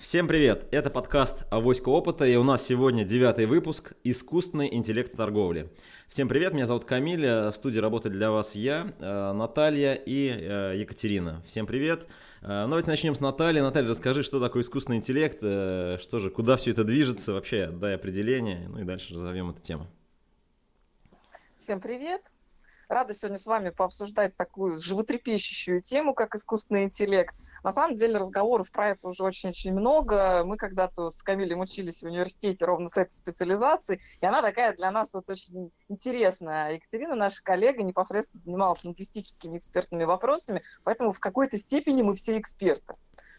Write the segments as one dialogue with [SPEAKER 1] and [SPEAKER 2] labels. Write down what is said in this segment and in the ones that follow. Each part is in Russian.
[SPEAKER 1] Всем привет! Это подкаст «Авоська опыта» и у нас сегодня девятый выпуск «Искусственный интеллект в торговле». Всем привет, меня зовут Камиль, в студии работает для вас я, э, Наталья и э, Екатерина. Всем привет! Э, ну, давайте начнем с Натальи. Наталья, расскажи, что такое искусственный интеллект, что же, куда все это движется, вообще дай определение, ну и дальше разовьем эту тему.
[SPEAKER 2] Всем привет! Рада сегодня с вами пообсуждать такую животрепещущую тему, как искусственный интеллект – на самом деле разговоров про это уже очень-очень много. Мы когда-то с Камилем учились в университете ровно с этой специализацией, и она такая для нас вот очень интересная. Екатерина, наша коллега, непосредственно занималась лингвистическими экспертными вопросами, поэтому в какой-то степени мы все эксперты.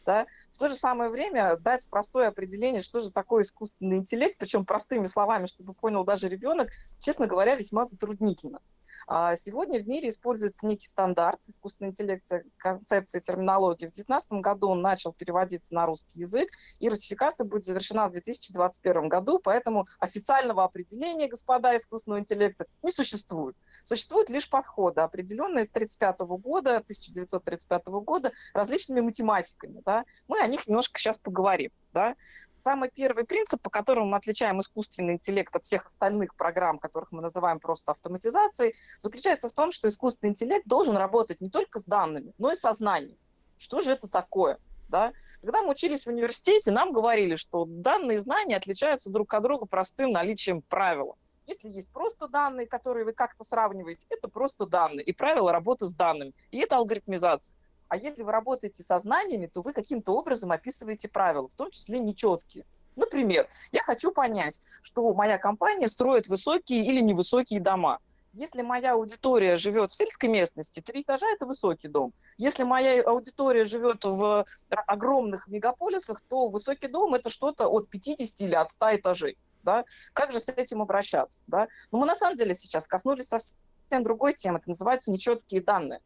[SPEAKER 2] Да? В то же самое время дать простое определение, что же такое искусственный интеллект, причем простыми словами, чтобы понял даже ребенок, честно говоря, весьма затруднительно. А сегодня в мире используется некий стандарт искусственной интеллекции, концепции, терминологии. В 2019 году он начал переводиться на русский язык, и ратификация будет завершена в 2021 году, поэтому официального определения, господа, искусственного интеллекта не существует. Существуют лишь подходы, определенные с 1935 года, 1935 года, различными математиками. Да? Мы о них немножко сейчас поговорим. Да? Самый первый принцип, по которому мы отличаем искусственный интеллект от всех остальных программ, которых мы называем просто автоматизацией, заключается в том, что искусственный интеллект должен работать не только с данными, но и со знанием. Что же это такое? Да? Когда мы учились в университете, нам говорили, что данные знания отличаются друг от друга простым наличием правила. Если есть просто данные, которые вы как-то сравниваете, это просто данные и правила работы с данными. И это алгоритмизация. А если вы работаете со знаниями, то вы каким-то образом описываете правила, в том числе нечеткие. Например, я хочу понять, что моя компания строит высокие или невысокие дома. Если моя аудитория живет в сельской местности, три этажа – это высокий дом. Если моя аудитория живет в огромных мегаполисах, то высокий дом – это что-то от 50 или от 100 этажей. Да? Как же с этим обращаться? Да? Но мы на самом деле сейчас коснулись совсем другой темы, это называется нечеткие данные.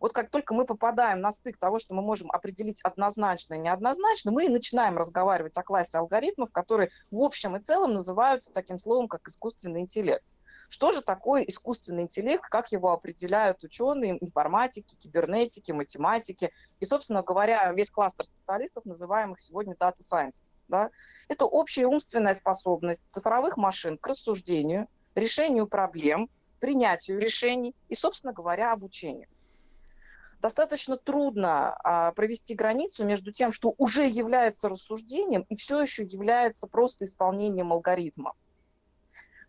[SPEAKER 2] Вот как только мы попадаем на стык того, что мы можем определить однозначно и неоднозначно, мы и начинаем разговаривать о классе алгоритмов, которые в общем и целом называются таким словом, как искусственный интеллект. Что же такое искусственный интеллект, как его определяют ученые, информатики, кибернетики, математики и, собственно говоря, весь кластер специалистов, называемых сегодня data scientists. Да? Это общая умственная способность цифровых машин к рассуждению, решению проблем, принятию решений и, собственно говоря, обучению достаточно трудно а, провести границу между тем, что уже является рассуждением и все еще является просто исполнением алгоритма.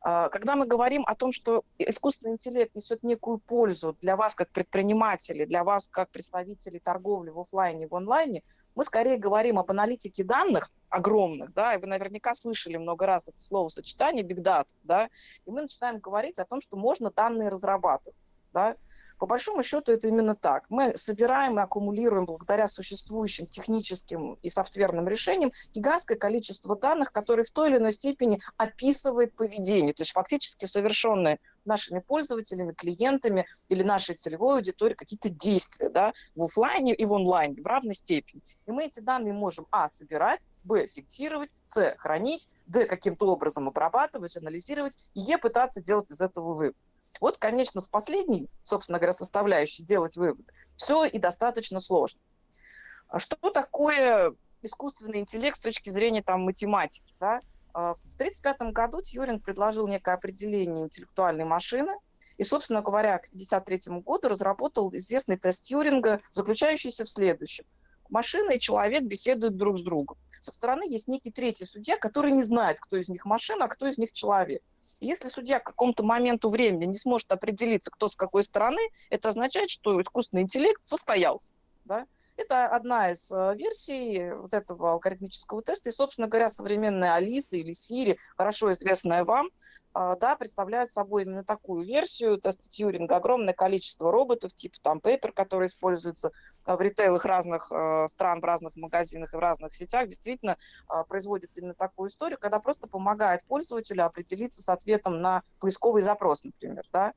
[SPEAKER 2] А, когда мы говорим о том, что искусственный интеллект несет некую пользу для вас как предпринимателей, для вас как представителей торговли в офлайне, в онлайне, мы скорее говорим об аналитике данных огромных, да, и вы наверняка слышали много раз это словосочетание big data, да, и мы начинаем говорить о том, что можно данные разрабатывать, да, по большому счету это именно так. Мы собираем и аккумулируем благодаря существующим техническим и софтверным решениям гигантское количество данных, которые в той или иной степени описывает поведение, то есть фактически совершенные нашими пользователями, клиентами или нашей целевой аудиторией какие-то действия да, в офлайне и в онлайне в равной степени. И мы эти данные можем, а, собирать, б, фиксировать, с, хранить, д, каким-то образом обрабатывать, анализировать, и е, пытаться делать из этого вывод. Вот, конечно, с последней, собственно говоря, составляющей делать выводы, все и достаточно сложно. А что такое искусственный интеллект с точки зрения там, математики? Да? А, в 1935 году Тьюринг предложил некое определение интеллектуальной машины, и, собственно говоря, к 1953 году разработал известный тест Тьюринга, заключающийся в следующем. Машина и человек беседуют друг с другом. Со стороны есть некий третий судья, который не знает, кто из них машина, а кто из них человек. И если судья к какому-то моменту времени не сможет определиться, кто с какой стороны, это означает, что искусственный интеллект состоялся. Да? Это одна из э, версий вот этого алгоритмического теста. И, собственно говоря, современная Алиса или Сири, хорошо известная вам, да, представляют собой именно такую версию теста Тьюринга. Огромное количество роботов, типа там Paper, которые используются в ритейлах разных э, стран, в разных магазинах и в разных сетях, действительно производит именно такую историю, когда просто помогает пользователю определиться с ответом на поисковый запрос, например. Да?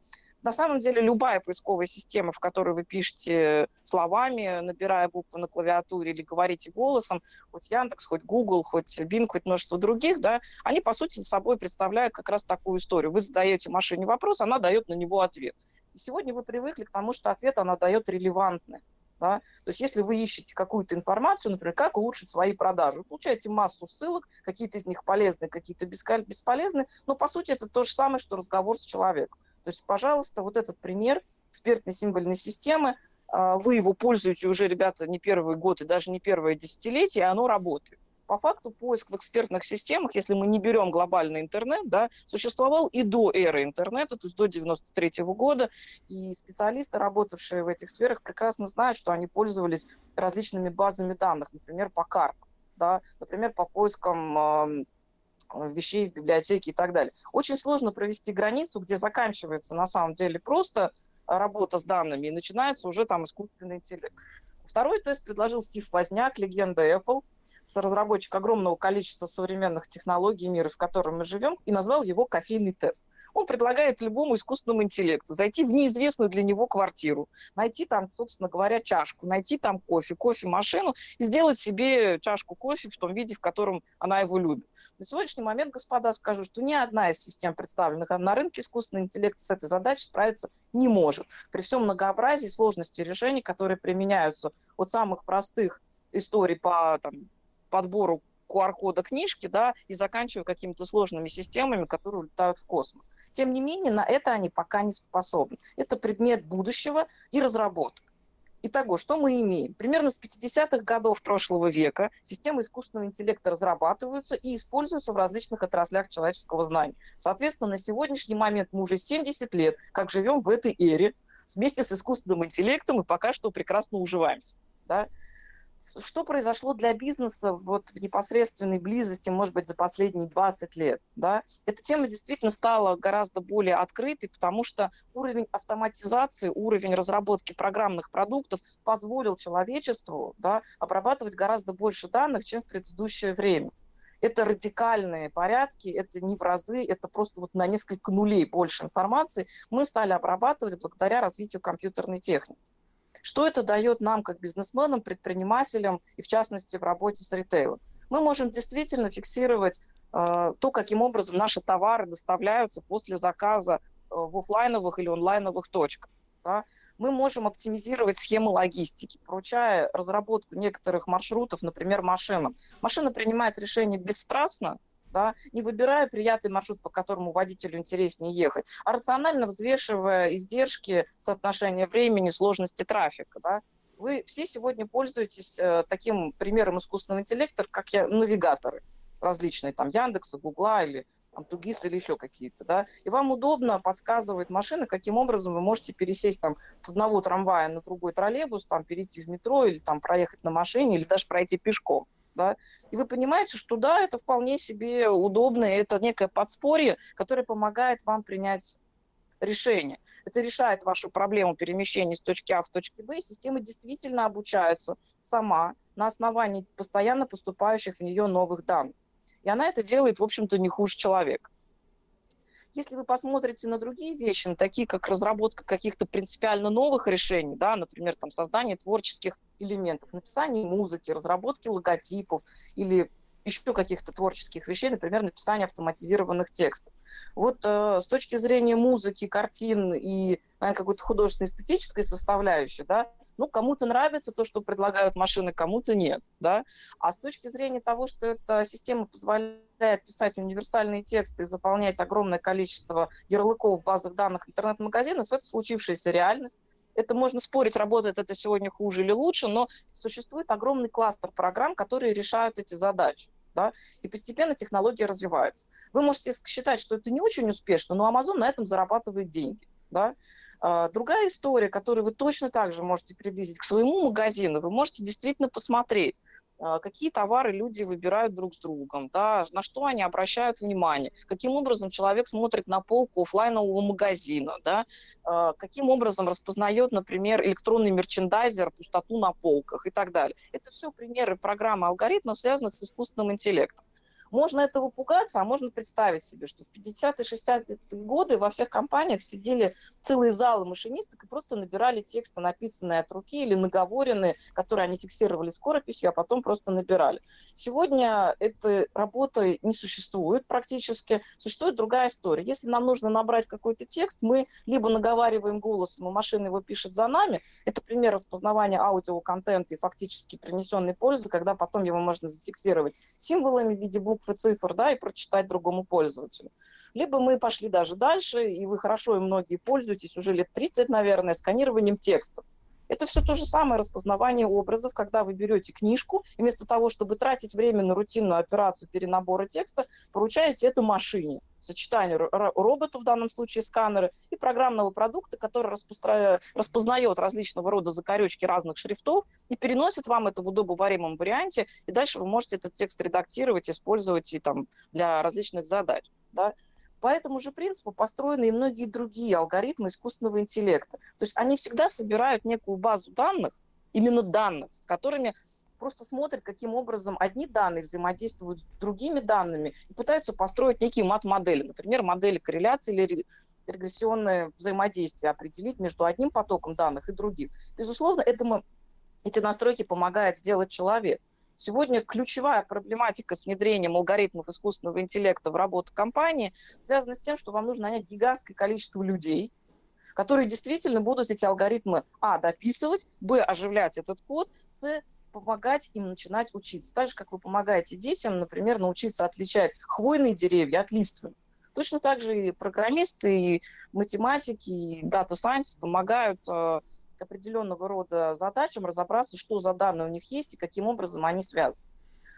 [SPEAKER 2] На самом деле любая поисковая система, в которой вы пишете словами, набирая буквы на клавиатуре или говорите голосом, хоть Яндекс, хоть Google, хоть Bing, хоть множество других, да, они, по сути, собой представляют как раз такую историю. Вы задаете машине вопрос, она дает на него ответ. И сегодня вы привыкли к тому, что ответ она дает релевантный. Да? То есть если вы ищете какую-то информацию, например, как улучшить свои продажи, вы получаете массу ссылок, какие-то из них полезные, какие-то бесполезные, но по сути это то же самое, что разговор с человеком. То есть, пожалуйста, вот этот пример экспертной символьной системы, а, вы его пользуете уже, ребята, не первый год и даже не первое десятилетие, и оно работает. По факту поиск в экспертных системах, если мы не берем глобальный интернет, да, существовал и до эры интернета, то есть до 93 -го года, и специалисты, работавшие в этих сферах, прекрасно знают, что они пользовались различными базами данных, например, по картам, да, например, по поискам вещей в библиотеке и так далее. Очень сложно провести границу, где заканчивается на самом деле просто работа с данными и начинается уже там искусственный интеллект. Второй тест предложил Стив Возняк, легенда Apple – разработчик огромного количества современных технологий мира, в котором мы живем, и назвал его кофейный тест. Он предлагает любому искусственному интеллекту зайти в неизвестную для него квартиру, найти там, собственно говоря, чашку, найти там кофе, кофемашину и сделать себе чашку кофе в том виде, в котором она его любит. На сегодняшний момент, господа, скажу, что ни одна из систем, представленных на рынке искусственного интеллекта, с этой задачей справиться не может. При всем многообразии сложности решений, которые применяются от самых простых историй по там, подбору QR-кода книжки, да, и заканчивая какими-то сложными системами, которые улетают в космос. Тем не менее, на это они пока не способны. Это предмет будущего и разработок. Итого, что мы имеем? Примерно с 50-х годов прошлого века системы искусственного интеллекта разрабатываются и используются в различных отраслях человеческого знания. Соответственно, на сегодняшний момент мы уже 70 лет, как живем в этой эре, вместе с искусственным интеллектом и пока что прекрасно уживаемся. Да? Что произошло для бизнеса вот в непосредственной близости, может быть, за последние 20 лет, да, эта тема действительно стала гораздо более открытой, потому что уровень автоматизации, уровень разработки программных продуктов позволил человечеству, да, обрабатывать гораздо больше данных, чем в предыдущее время. Это радикальные порядки, это не в разы, это просто вот на несколько нулей больше информации мы стали обрабатывать благодаря развитию компьютерной техники. Что это дает нам, как бизнесменам, предпринимателям и, в частности, в работе с ритейлом? Мы можем действительно фиксировать э, то, каким образом наши товары доставляются после заказа э, в офлайновых или онлайновых точках. Да? Мы можем оптимизировать схемы логистики, поручая разработку некоторых маршрутов, например, машинам. Машина принимает решение бесстрастно, да, не выбирая приятный маршрут, по которому водителю интереснее ехать, а рационально взвешивая издержки, соотношения времени, сложности трафика. Да. Вы все сегодня пользуетесь э, таким примером искусственного интеллекта, как я, навигаторы различные, там, Яндекса, Гугла или там, Тугис или еще какие-то, да, и вам удобно подсказывает машина, каким образом вы можете пересесть там с одного трамвая на другой троллейбус, там, перейти в метро или там проехать на машине или даже пройти пешком да, и вы понимаете, что да, это вполне себе удобно, это некое подспорье, которое помогает вам принять решение. Это решает вашу проблему перемещения с точки А в точке Б, и система действительно обучается сама на основании постоянно поступающих в нее новых данных. И она это делает, в общем-то, не хуже человека. Если вы посмотрите на другие вещи, на такие как разработка каких-то принципиально новых решений, да, например, там, создание творческих элементов, написание музыки, разработки логотипов или еще каких-то творческих вещей, например, написание автоматизированных текстов. Вот э, с точки зрения музыки, картин и какой-то художественной эстетической составляющей, да, ну, кому-то нравится то, что предлагают машины, кому-то нет, да. А с точки зрения того, что эта система позволяет писать универсальные тексты и заполнять огромное количество ярлыков в базах данных интернет-магазинов, это случившаяся реальность. Это можно спорить, работает это сегодня хуже или лучше, но существует огромный кластер программ, которые решают эти задачи. Да? И постепенно технология развивается. Вы можете считать, что это не очень успешно, но Amazon на этом зарабатывает деньги. Да? А, другая история, которую вы точно так же можете приблизить к своему магазину, вы можете действительно посмотреть, а, какие товары люди выбирают друг с другом, да, на что они обращают внимание, каким образом человек смотрит на полку офлайнового магазина, да, а, каким образом распознает, например, электронный мерчендайзер пустоту на полках и так далее. Это все примеры программы алгоритмов, связанных с искусственным интеллектом. Можно этого пугаться, а можно представить себе, что в 50-е, 60-е годы во всех компаниях сидели целые залы машинисток и просто набирали тексты, написанные от руки или наговоренные, которые они фиксировали скорописью, а потом просто набирали. Сегодня этой работы не существует практически. Существует другая история. Если нам нужно набрать какой-то текст, мы либо наговариваем голосом, и машина его пишет за нами. Это пример распознавания аудиоконтента и фактически принесенной пользы, когда потом его можно зафиксировать символами в виде букв и цифр, да, и прочитать другому пользователю. Либо мы пошли даже дальше, и вы хорошо и многие пользуетесь уже лет 30, наверное, сканированием текстов. Это все то же самое распознавание образов, когда вы берете книжку, и вместо того, чтобы тратить время на рутинную операцию перенабора текста, поручаете это машине. Сочетание робота, в данном случае сканеры, и программного продукта, который распознает различного рода закорючки разных шрифтов и переносит вам это в удобоваримом варианте, и дальше вы можете этот текст редактировать, использовать и, там, для различных задач. Да? По этому же принципу построены и многие другие алгоритмы искусственного интеллекта. То есть они всегда собирают некую базу данных, именно данных, с которыми просто смотрят, каким образом одни данные взаимодействуют с другими данными и пытаются построить некие мат-модели, например, модели корреляции или регрессионное взаимодействие определить между одним потоком данных и другим. Безусловно, этому, эти настройки помогает сделать человек. Сегодня ключевая проблематика с внедрением алгоритмов искусственного интеллекта в работу компании связана с тем, что вам нужно нанять гигантское количество людей, которые действительно будут эти алгоритмы, а, дописывать, б, оживлять этот код, с, помогать им начинать учиться. Так же, как вы помогаете детям, например, научиться отличать хвойные деревья от лиственных. Точно так же и программисты, и математики, и дата-сайентисты помогают э, к определенного рода задачам разобраться, что за данные у них есть и каким образом они связаны.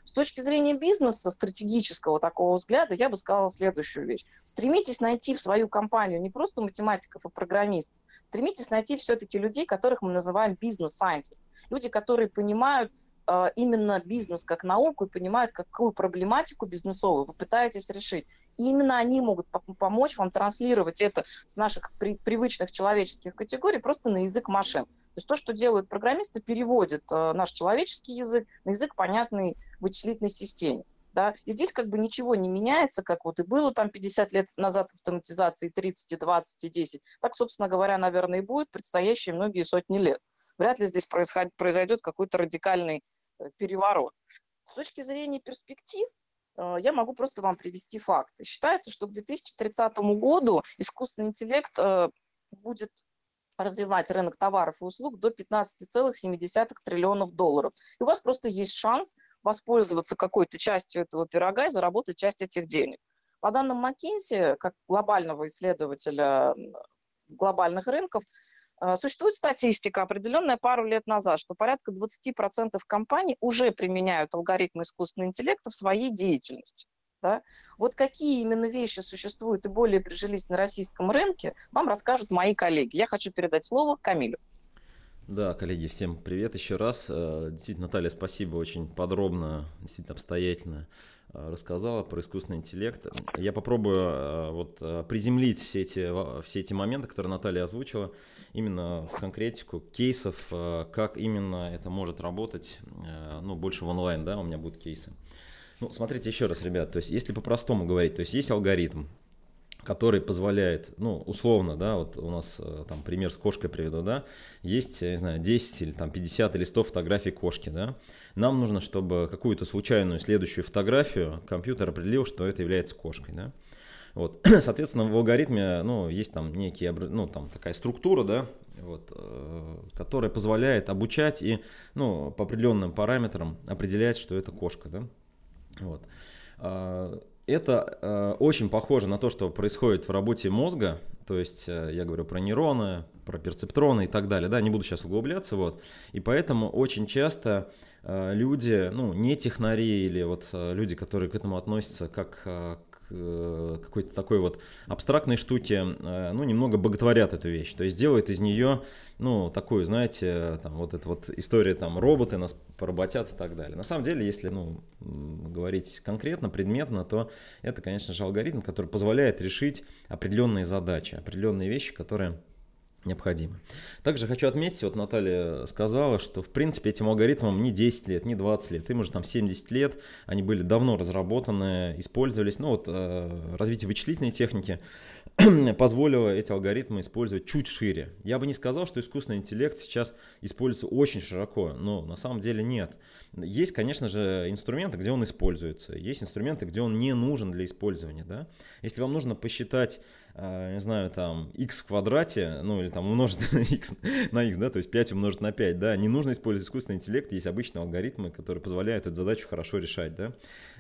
[SPEAKER 2] С точки зрения бизнеса, стратегического такого взгляда, я бы сказала следующую вещь. Стремитесь найти в свою компанию не просто математиков и программистов, стремитесь найти все-таки людей, которых мы называем бизнес-сайентист. Люди, которые понимают э, именно бизнес как науку и понимают, какую проблематику бизнесовую вы пытаетесь решить. И именно они могут помочь вам транслировать это с наших при привычных человеческих категорий просто на язык машин. То есть то, что делают программисты, переводят э, наш человеческий язык на язык, понятный вычислительной системе. Да? И здесь как бы ничего не меняется, как вот и было там 50 лет назад автоматизации, 30, и 20, и 10. Так, собственно говоря, наверное, и будет предстоящие многие сотни лет. Вряд ли здесь происход... произойдет какой-то радикальный э, переворот. С точки зрения перспектив, я могу просто вам привести факты. Считается, что к 2030 году искусственный интеллект э, будет развивать рынок товаров и услуг до 15,7 триллионов долларов. И у вас просто есть шанс воспользоваться какой-то частью этого пирога и заработать часть этих денег. По данным McKinsey, как глобального исследователя глобальных рынков, э, Существует статистика, определенная пару лет назад, что порядка 20% компаний уже применяют алгоритмы искусственного интеллекта в своей деятельности. Да? Вот какие именно вещи существуют и более прижились на российском рынке, вам расскажут мои коллеги. Я хочу передать слово Камилю.
[SPEAKER 1] Да, коллеги, всем привет еще раз. Э, действительно, Наталья, спасибо, очень подробно, действительно обстоятельно рассказала про искусственный интеллект. Я попробую э, вот приземлить все эти, все эти моменты, которые Наталья озвучила, именно в конкретику кейсов, как именно это может работать, ну, больше в онлайн, да, у меня будут кейсы. Ну, смотрите еще раз, ребят, то есть если по-простому говорить, то есть есть алгоритм, который позволяет, ну, условно, да, вот у нас э, там пример с кошкой приведу, да, есть, я не знаю, 10 или там 50 или 100 фотографий кошки, да, нам нужно, чтобы какую-то случайную следующую фотографию компьютер определил, что это является кошкой, да. Вот, соответственно, в алгоритме, ну, есть там некие, ну, там такая структура, да, вот, э, которая позволяет обучать и, ну, по определенным параметрам определять, что это кошка, да. Вот. А, это э, очень похоже на то, что происходит в работе мозга, то есть э, я говорю про нейроны, про перцептроны и так далее, да, не буду сейчас углубляться, вот, и поэтому очень часто э, люди, ну, не технари или вот э, люди, которые к этому относятся как э, Э, какой-то такой вот абстрактной штуки, э, ну, немного боготворят эту вещь. То есть делают из нее, ну, такую, знаете, там, вот эта вот история, там, роботы нас поработят и так далее. На самом деле, если, ну, говорить конкретно, предметно, то это, конечно же, алгоритм, который позволяет решить определенные задачи, определенные вещи, которые необходимы. Также хочу отметить, вот Наталья сказала, что в принципе этим алгоритмам не 10 лет, не 20 лет, им уже там 70 лет, они были давно разработаны, использовались, ну вот э, развитие вычислительной техники позволило эти алгоритмы использовать чуть шире. Я бы не сказал, что искусственный интеллект сейчас используется очень широко, но на самом деле нет. Есть, конечно же, инструменты, где он используется, есть инструменты, где он не нужен для использования. Да? Если вам нужно посчитать не знаю, там, x в квадрате, ну, или там умножить на x, на x, да, то есть 5 умножить на 5, да, не нужно использовать искусственный интеллект, есть обычные алгоритмы, которые позволяют эту задачу хорошо решать, да.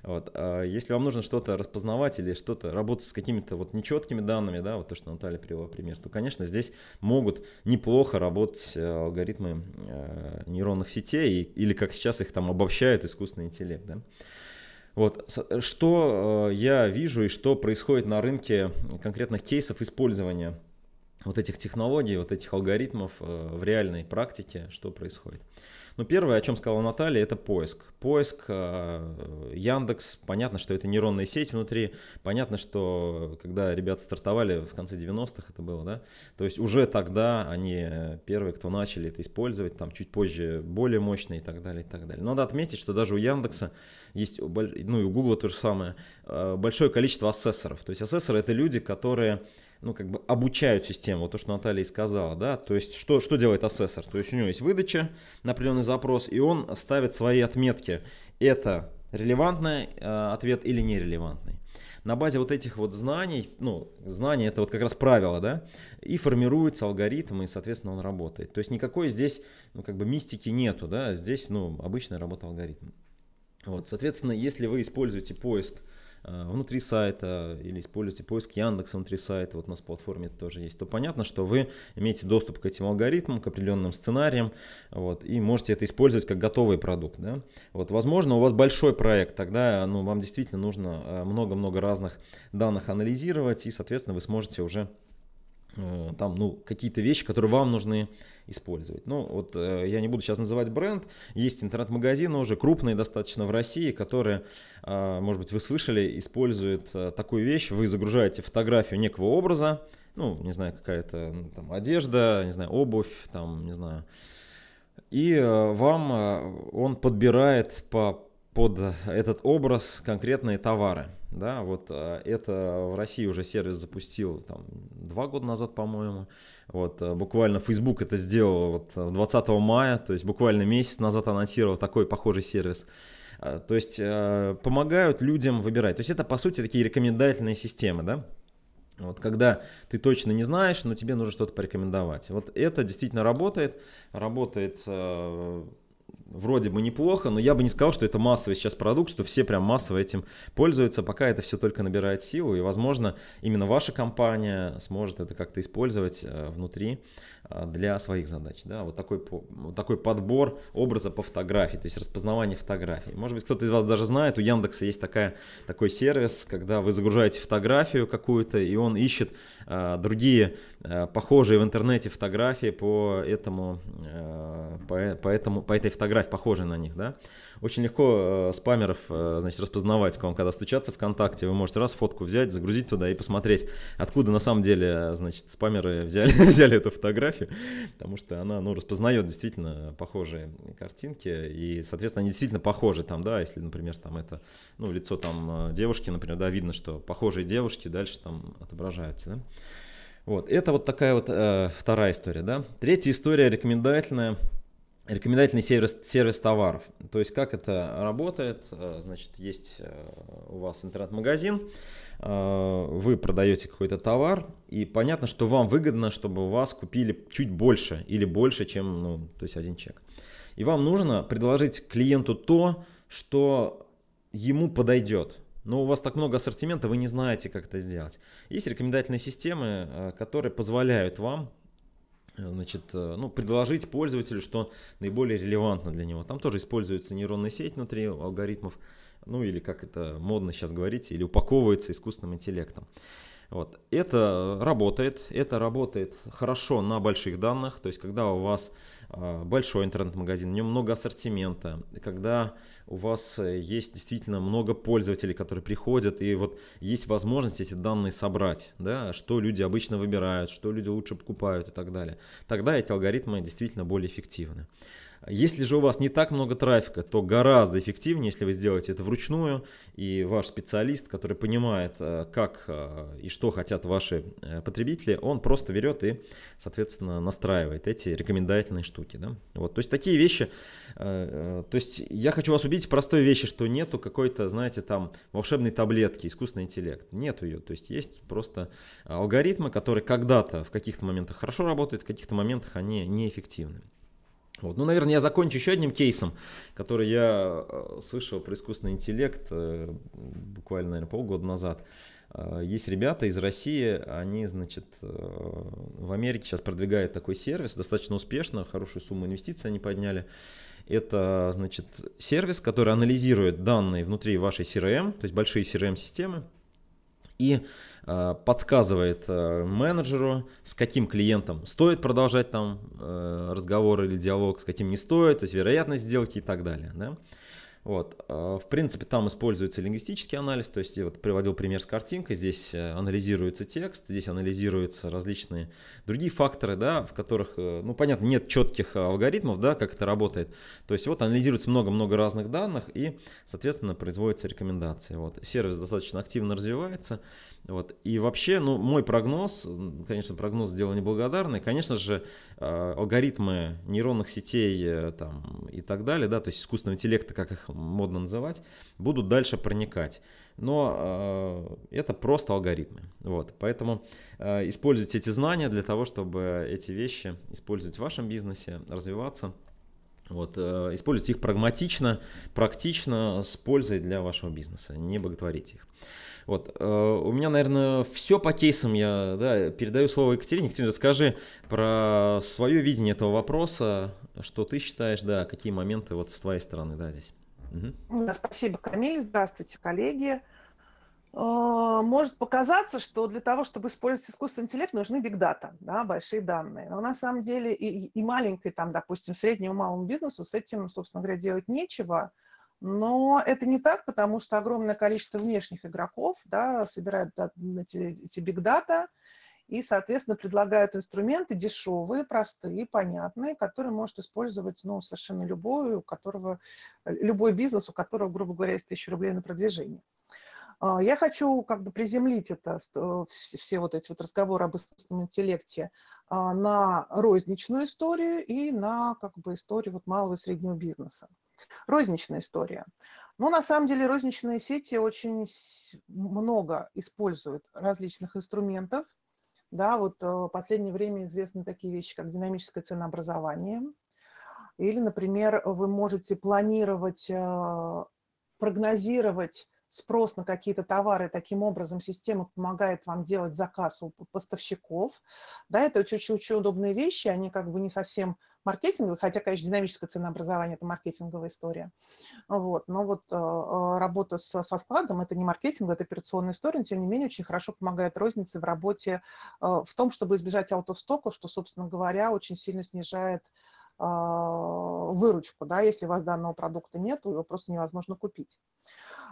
[SPEAKER 1] Вот. А если вам нужно что-то распознавать или что-то, работать с какими-то вот нечеткими данными, да, вот то, что Наталья привела пример, то, конечно, здесь могут неплохо работать э, алгоритмы э, нейронных сетей, или как сейчас их там обобщает искусственный интеллект, да. Вот, что э, я вижу и что происходит на рынке конкретных кейсов использования вот этих технологий, вот этих алгоритмов э, в реальной практике, что происходит. Ну, первое, о чем сказала Наталья, это поиск. Поиск, э, Яндекс, понятно, что это нейронная сеть внутри, понятно, что когда ребята стартовали в конце 90-х это было, да, то есть уже тогда они первые, кто начали это использовать, там чуть позже более мощные и так далее, и так далее. Надо отметить, что даже у Яндекса есть, ну и у Гугла то же самое, э, большое количество ассессоров. То есть ассессоры это люди, которые ну, как бы обучают систему, вот то, что Наталья и сказала, да, то есть что, что делает ассессор? То есть у него есть выдача на определенный запрос, и он ставит свои отметки. Это релевантный э, ответ или нерелевантный. На базе вот этих вот знаний, ну, знания это вот как раз правило, да, и формируется алгоритм, и, соответственно, он работает. То есть никакой здесь, ну, как бы мистики нету, да, здесь, ну, обычная работа алгоритма. Вот, соответственно, если вы используете поиск внутри сайта или используете поиск Яндекса внутри сайта, вот у нас в платформе это тоже есть, то понятно, что вы имеете доступ к этим алгоритмам, к определенным сценариям, вот, и можете это использовать как готовый продукт. Да? Вот, возможно, у вас большой проект, тогда ну, вам действительно нужно э, много-много разных данных анализировать, и, соответственно, вы сможете уже э, там, ну, какие-то вещи, которые вам нужны, использовать. Ну, вот э, я не буду сейчас называть бренд. Есть интернет-магазины уже крупные достаточно в России, которые, э, может быть, вы слышали, используют э, такую вещь. Вы загружаете фотографию некого образа, ну, не знаю, какая-то там одежда, не знаю, обувь, там, не знаю. И э, вам э, он подбирает по под этот образ конкретные товары. Да, вот э, это в России уже сервис запустил там, два года назад, по-моему. Вот, э, буквально Facebook это сделал вот 20 мая, то есть буквально месяц назад анонсировал такой похожий сервис. Э, то есть помогают людям выбирать. То есть это по сути такие рекомендательные системы, да? Вот когда ты точно не знаешь, но тебе нужно что-то порекомендовать. Вот это действительно работает. Работает вроде бы неплохо, но я бы не сказал, что это массовый сейчас продукт, что все прям массово этим пользуются, пока это все только набирает силу, и, возможно, именно ваша компания сможет это как-то использовать э, внутри а, для своих задач. Да? Вот, такой, вот такой подбор образа по фотографии, то есть распознавание фотографий. Может быть, кто-то из вас даже знает, у Яндекса есть такая, такой сервис, когда вы загружаете фотографию какую-то, и он ищет другие а, похожие в интернете фотографии по этому, а, по, по, этому, по этой фотографии, похожие на них. Да? Очень легко э, спамеров э, значит, распознавать к вам, когда стучаться ВКонтакте. Вы можете раз фотку взять, загрузить туда и посмотреть, откуда на самом деле значит, спамеры взяли, взяли эту фотографию, потому что она ну, распознает действительно похожие картинки, и, соответственно, они действительно похожи там, да, если, например, там это, ну, лицо там э, девушки, например, да, видно, что похожие девушки дальше там отображаются, да. Вот, это вот такая вот э, вторая история, да. Третья история рекомендательная – рекомендательный сервис, сервис товаров. То есть как это работает? Э, значит, есть э, у вас интернет-магазин, э, вы продаете какой-то товар, и понятно, что вам выгодно, чтобы у вас купили чуть больше или больше, чем ну, то есть один чек. И вам нужно предложить клиенту то, что ему подойдет. Но у вас так много ассортимента, вы не знаете, как это сделать. Есть рекомендательные системы, которые позволяют вам значит, э, ну, предложить пользователю, что наиболее релевантно для него. Там тоже используется нейронная сеть внутри алгоритмов, ну или как это модно сейчас говорить, или упаковывается искусственным интеллектом. Вот. Это работает, это работает хорошо на больших данных, то есть когда у вас а, большой интернет-магазин, в нем много ассортимента, когда у вас э, есть действительно много пользователей, которые приходят, и вот есть возможность эти данные собрать, да, что люди обычно выбирают, что люди лучше покупают и так далее, тогда эти алгоритмы действительно более эффективны. Если же у вас не так много трафика, то гораздо эффективнее, если вы сделаете это вручную, и ваш специалист, который понимает, э, как э, и что хотят ваши э, потребители, он просто берет и, соответственно, настраивает эти рекомендательные штуки. Да? Вот, то есть такие вещи, то есть я хочу вас убедить в простой вещи, что нету какой-то, знаете, там волшебной таблетки, искусственный интеллект. Нету ее. То есть есть просто алгоритмы, которые когда-то в каких-то моментах хорошо работают, в каких-то моментах они неэффективны. Вот. Ну, наверное, я закончу еще одним кейсом, который я э, слышал про искусственный интеллект э, буквально, наверное, полгода назад. Э, есть ребята из России, они, значит, в Америке сейчас продвигают такой сервис, достаточно успешно, хорошую сумму инвестиций они подняли. Это, значит, сервис, который анализирует данные внутри вашей CRM, то есть большие CRM-системы, и э, подсказывает э, менеджеру, с каким клиентом стоит продолжать там э, разговор или диалог, с каким не стоит, то есть вероятность сделки и так далее. Да? Вот. А, в принципе, там используется лингвистический анализ, то есть я вот приводил пример с картинкой, здесь э, анализируется текст, здесь анализируются различные другие факторы, да, в которых, э, ну, понятно, нет четких алгоритмов, да, как это работает. То есть вот анализируется много-много разных данных и, соответственно, производятся рекомендации. Вот. Сервис достаточно активно развивается. Вот. И вообще, ну, мой прогноз, конечно, прогноз дело неблагодарный, конечно же, а, алгоритмы нейронных сетей э, там, и так далее, да, то есть искусственного интеллекта, как их модно называть, будут дальше проникать. Но э, это просто алгоритмы. Вот. Поэтому э, используйте эти знания для того, чтобы эти вещи использовать в вашем бизнесе, развиваться. Вот, э, используйте их прагматично, практично, с пользой для вашего бизнеса. Не боготворите их. Вот. Э, у меня, наверное, все по кейсам. Я да, передаю слово Екатерине. Екатерина, расскажи про свое видение этого вопроса, что ты считаешь, да, какие моменты вот с твоей стороны, да, здесь.
[SPEAKER 3] Угу. Спасибо, Камиль. Здравствуйте, коллеги. Э, может показаться, что для того, чтобы использовать искусственный интеллект, нужны бигдата, да, большие данные. Но на самом деле и, и маленькой, там, допустим, среднему малому бизнесу с этим, собственно говоря, делать нечего. Но это не так, потому что огромное количество внешних игроков да, собирают эти, эти бигдата и, соответственно, предлагают инструменты дешевые, простые, понятные, которые может использовать ну, совершенно любой, у которого, любой бизнес, у которого, грубо говоря, есть тысяча рублей на продвижение. А, я хочу как бы приземлить это, все вот эти вот разговоры об искусственном интеллекте а, на розничную историю и на как бы историю вот малого и среднего бизнеса. Розничная история. Но на самом деле розничные сети очень много используют различных инструментов. Да, вот э, в последнее время известны такие вещи, как динамическое ценообразование. Или, например, вы можете планировать, э, прогнозировать спрос на какие-то товары, таким образом система помогает вам делать заказ у поставщиков. Да, это очень-очень удобные вещи, они как бы не совсем маркетинговые, хотя, конечно, динамическое ценообразование – это маркетинговая история. Вот. Но вот э, э, работа со, со складом – это не маркетинг, это операционная история, но, тем не менее, очень хорошо помогает рознице в работе, э, в том, чтобы избежать аутостоков, что, собственно говоря, очень сильно снижает выручку, да, если у вас данного продукта нет, его просто невозможно купить.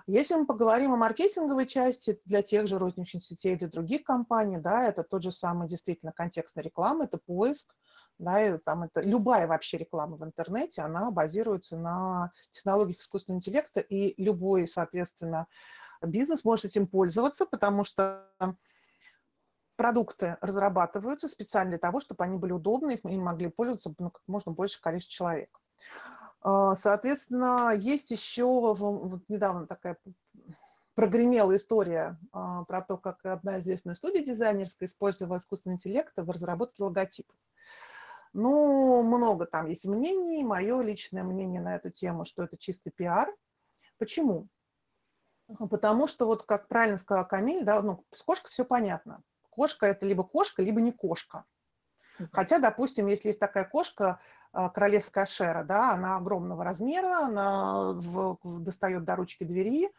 [SPEAKER 3] Если мы поговорим о маркетинговой части для тех же розничных сетей, для других компаний, да, это тот же самый действительно контекстная реклама, это поиск, да, и там это любая вообще реклама в интернете, она базируется на технологиях искусственного интеллекта, и любой, соответственно, бизнес может этим пользоваться, потому что продукты разрабатываются специально для того, чтобы они были удобны, их могли пользоваться ну, как можно больше количество человек. А, соответственно, есть еще вот недавно такая прогремела история а, про то, как одна известная студия дизайнерская использовала искусственный интеллект в разработке логотипов. Ну, много там есть мнений. Мое личное мнение на эту тему, что это чистый пиар. Почему? Потому что, вот как правильно сказала Камиль, да, ну, с кошкой все понятно кошка это либо кошка, либо не кошка. Хотя, допустим, если есть такая кошка, а, королевская шера, да, она огромного размера, она в, достает до ручки двери,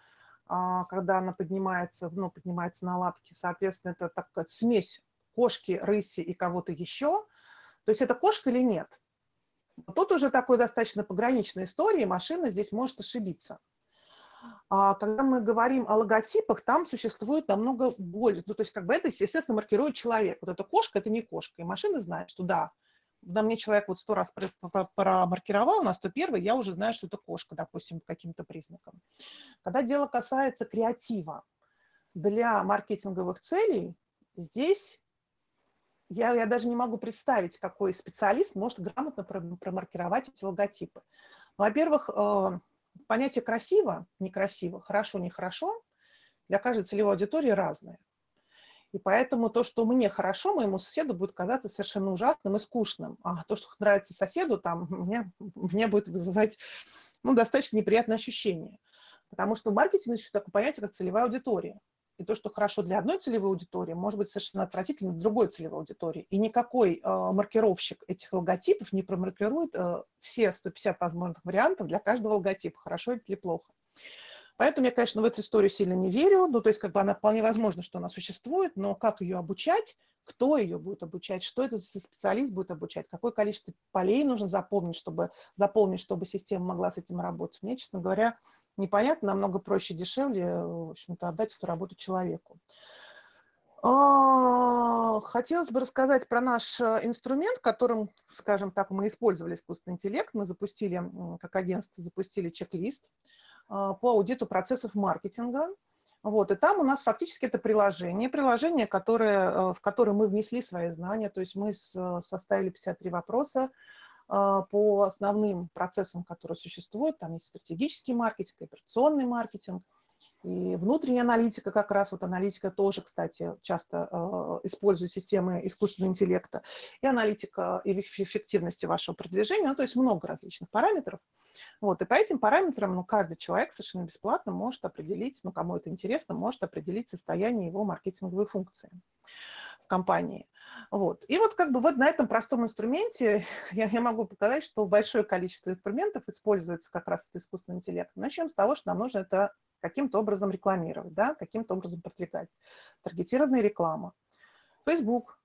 [SPEAKER 3] а, когда она поднимается, ну, поднимается на лапки, соответственно, это такая смесь кошки, рыси и кого-то еще. То есть это кошка или нет? Тут уже такой достаточно пограничной истории, машина здесь может ошибиться. А когда мы говорим о логотипах, там существует намного более, ну, то есть как бы это, естественно, маркирует человек. Вот эта кошка – это не кошка, и машина знает, что да, на мне человек вот сто раз промаркировал, на 101 я уже знаю, что это кошка, допустим, каким-то признакам. Когда дело касается креатива, для маркетинговых целей здесь я, я даже не могу представить, какой специалист может грамотно промаркировать эти логотипы. Во-первых, э, понятие красиво, некрасиво, хорошо, нехорошо для каждой целевой аудитории разное. И поэтому то, что мне хорошо, моему соседу будет казаться совершенно ужасным и скучным. А то, что нравится соседу, там, мне, мне будет вызывать ну, достаточно неприятное ощущение. Потому что в маркетинге еще такое понятие, как целевая аудитория. И то, что хорошо для одной целевой аудитории, может быть совершенно отвратительно для другой целевой аудитории. И никакой э, маркировщик этих логотипов не промаркирует э, все 150 возможных вариантов для каждого логотипа, хорошо это или плохо. Поэтому я, конечно, в эту историю сильно не верю. Ну, то есть, как бы она вполне возможно, что она существует, но как ее обучать, кто ее будет обучать, что это за специалист будет обучать, какое количество полей нужно заполнить, чтобы, заполнить, чтобы система могла с этим работать. Мне, честно говоря, непонятно, намного проще, дешевле, в общем-то, отдать эту работу человеку. А, хотелось бы рассказать про наш э, инструмент, которым, скажем так, мы использовали искусственный интеллект. Мы запустили, как агентство, запустили чек-лист по аудиту процессов маркетинга. Вот, и там у нас фактически это приложение, приложение, которое, э, в которое мы внесли свои знания, то есть мы составили 53 вопроса а, по основным процессам, которые существуют. Там есть стратегический маркетинг, операционный маркетинг – и внутренняя аналитика, как раз вот аналитика тоже, кстати, часто э, использует системы искусственного интеллекта, и аналитика эффективности вашего продвижения, ну, то есть много различных параметров. Вот, и по этим параметрам ну, каждый человек совершенно бесплатно может определить, ну, кому это интересно, может определить состояние его маркетинговой функции в компании. Вот. И вот как бы вот на этом простом инструменте я, я могу показать, что большое количество инструментов используется как раз этот искусственный интеллект. Начнем с того, что нам нужно это каким-то образом рекламировать, да, каким-то образом продвигать. Таргетированная реклама. Facebook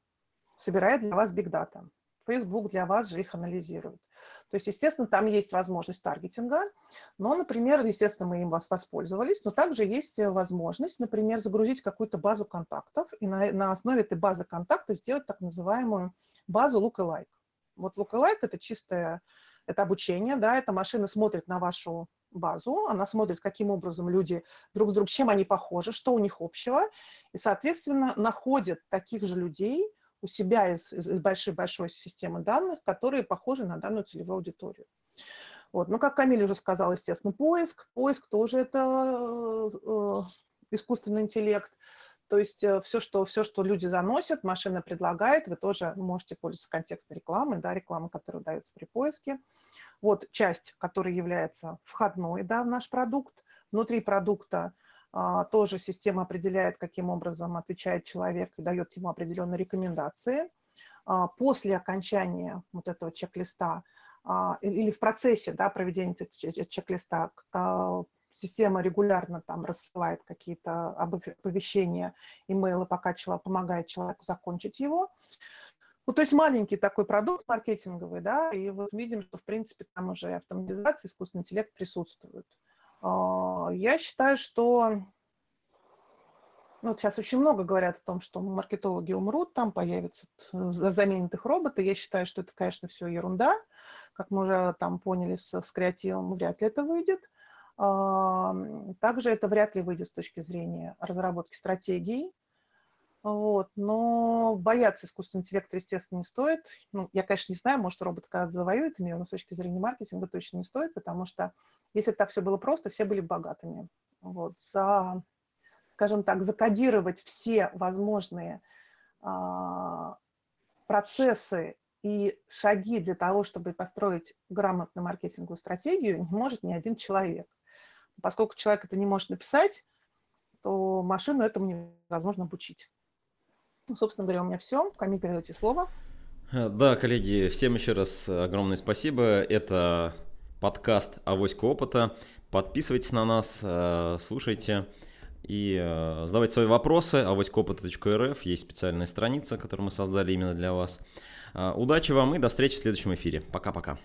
[SPEAKER 3] собирает для вас big data. Facebook для вас же их анализирует. То есть, естественно, там есть возможность таргетинга, но, например, естественно, мы им вас воспользовались, но также есть возможность, например, загрузить какую-то базу контактов и на, на основе этой базы контактов сделать так называемую базу lookalike. Вот lookalike – это чистое это обучение, да, эта машина смотрит на вашу базу, она смотрит, каким образом люди друг с другом, чем они похожи, что у них общего, и, соответственно, находит таких же людей у себя из, из большой-большой системы данных, которые похожи на данную целевую аудиторию. Вот. Ну, как Камиль уже сказал, естественно, поиск. Поиск тоже это э, искусственный интеллект. То есть э, все что, все, что люди заносят, машина предлагает, вы тоже можете пользоваться контекстной рекламой, да, рекламой, которая дается при поиске. Вот часть, которая является входной да, в наш продукт. Внутри продукта а, тоже система определяет, каким образом отвечает человек и дает ему определенные рекомендации. А, после окончания вот этого чек-листа а, или в процессе да, проведения чек-листа а, система регулярно там рассылает какие-то оповещения, имейлы, пока человек помогает человеку закончить его. Ну, то есть маленький такой продукт маркетинговый, да, и вот видим, что, в принципе, там уже автоматизация, искусственный интеллект присутствует. А, я считаю, что ну, сейчас очень много говорят о том, что маркетологи умрут, там появятся, заменят их роботы. Я считаю, что это, конечно, все ерунда. Как мы уже там поняли с, с креативом, вряд ли это выйдет. А, также это вряд ли выйдет с точки зрения разработки стратегий. Вот. Но бояться искусственного интеллекта, естественно, не стоит. Ну, я, конечно, не знаю, может, робот когда завоюет мир, но с точки зрения маркетинга точно не стоит, потому что если бы так все было просто, все были богатыми. Вот. За, скажем так, закодировать все возможные а, процессы и шаги для того, чтобы построить грамотную маркетинговую стратегию, не может ни один человек. Поскольку человек это не может написать, то машину этому невозможно обучить. Ну, собственно говоря, у меня все. Камиль, передайте слово.
[SPEAKER 1] Да, коллеги, всем еще раз огромное спасибо. Это подкаст «Авоська опыта». Подписывайтесь на нас, э, слушайте и э, задавайте свои вопросы. авоськаопыта.рф есть специальная страница, которую мы создали именно для вас. Э, удачи вам и до встречи в следующем эфире. Пока-пока.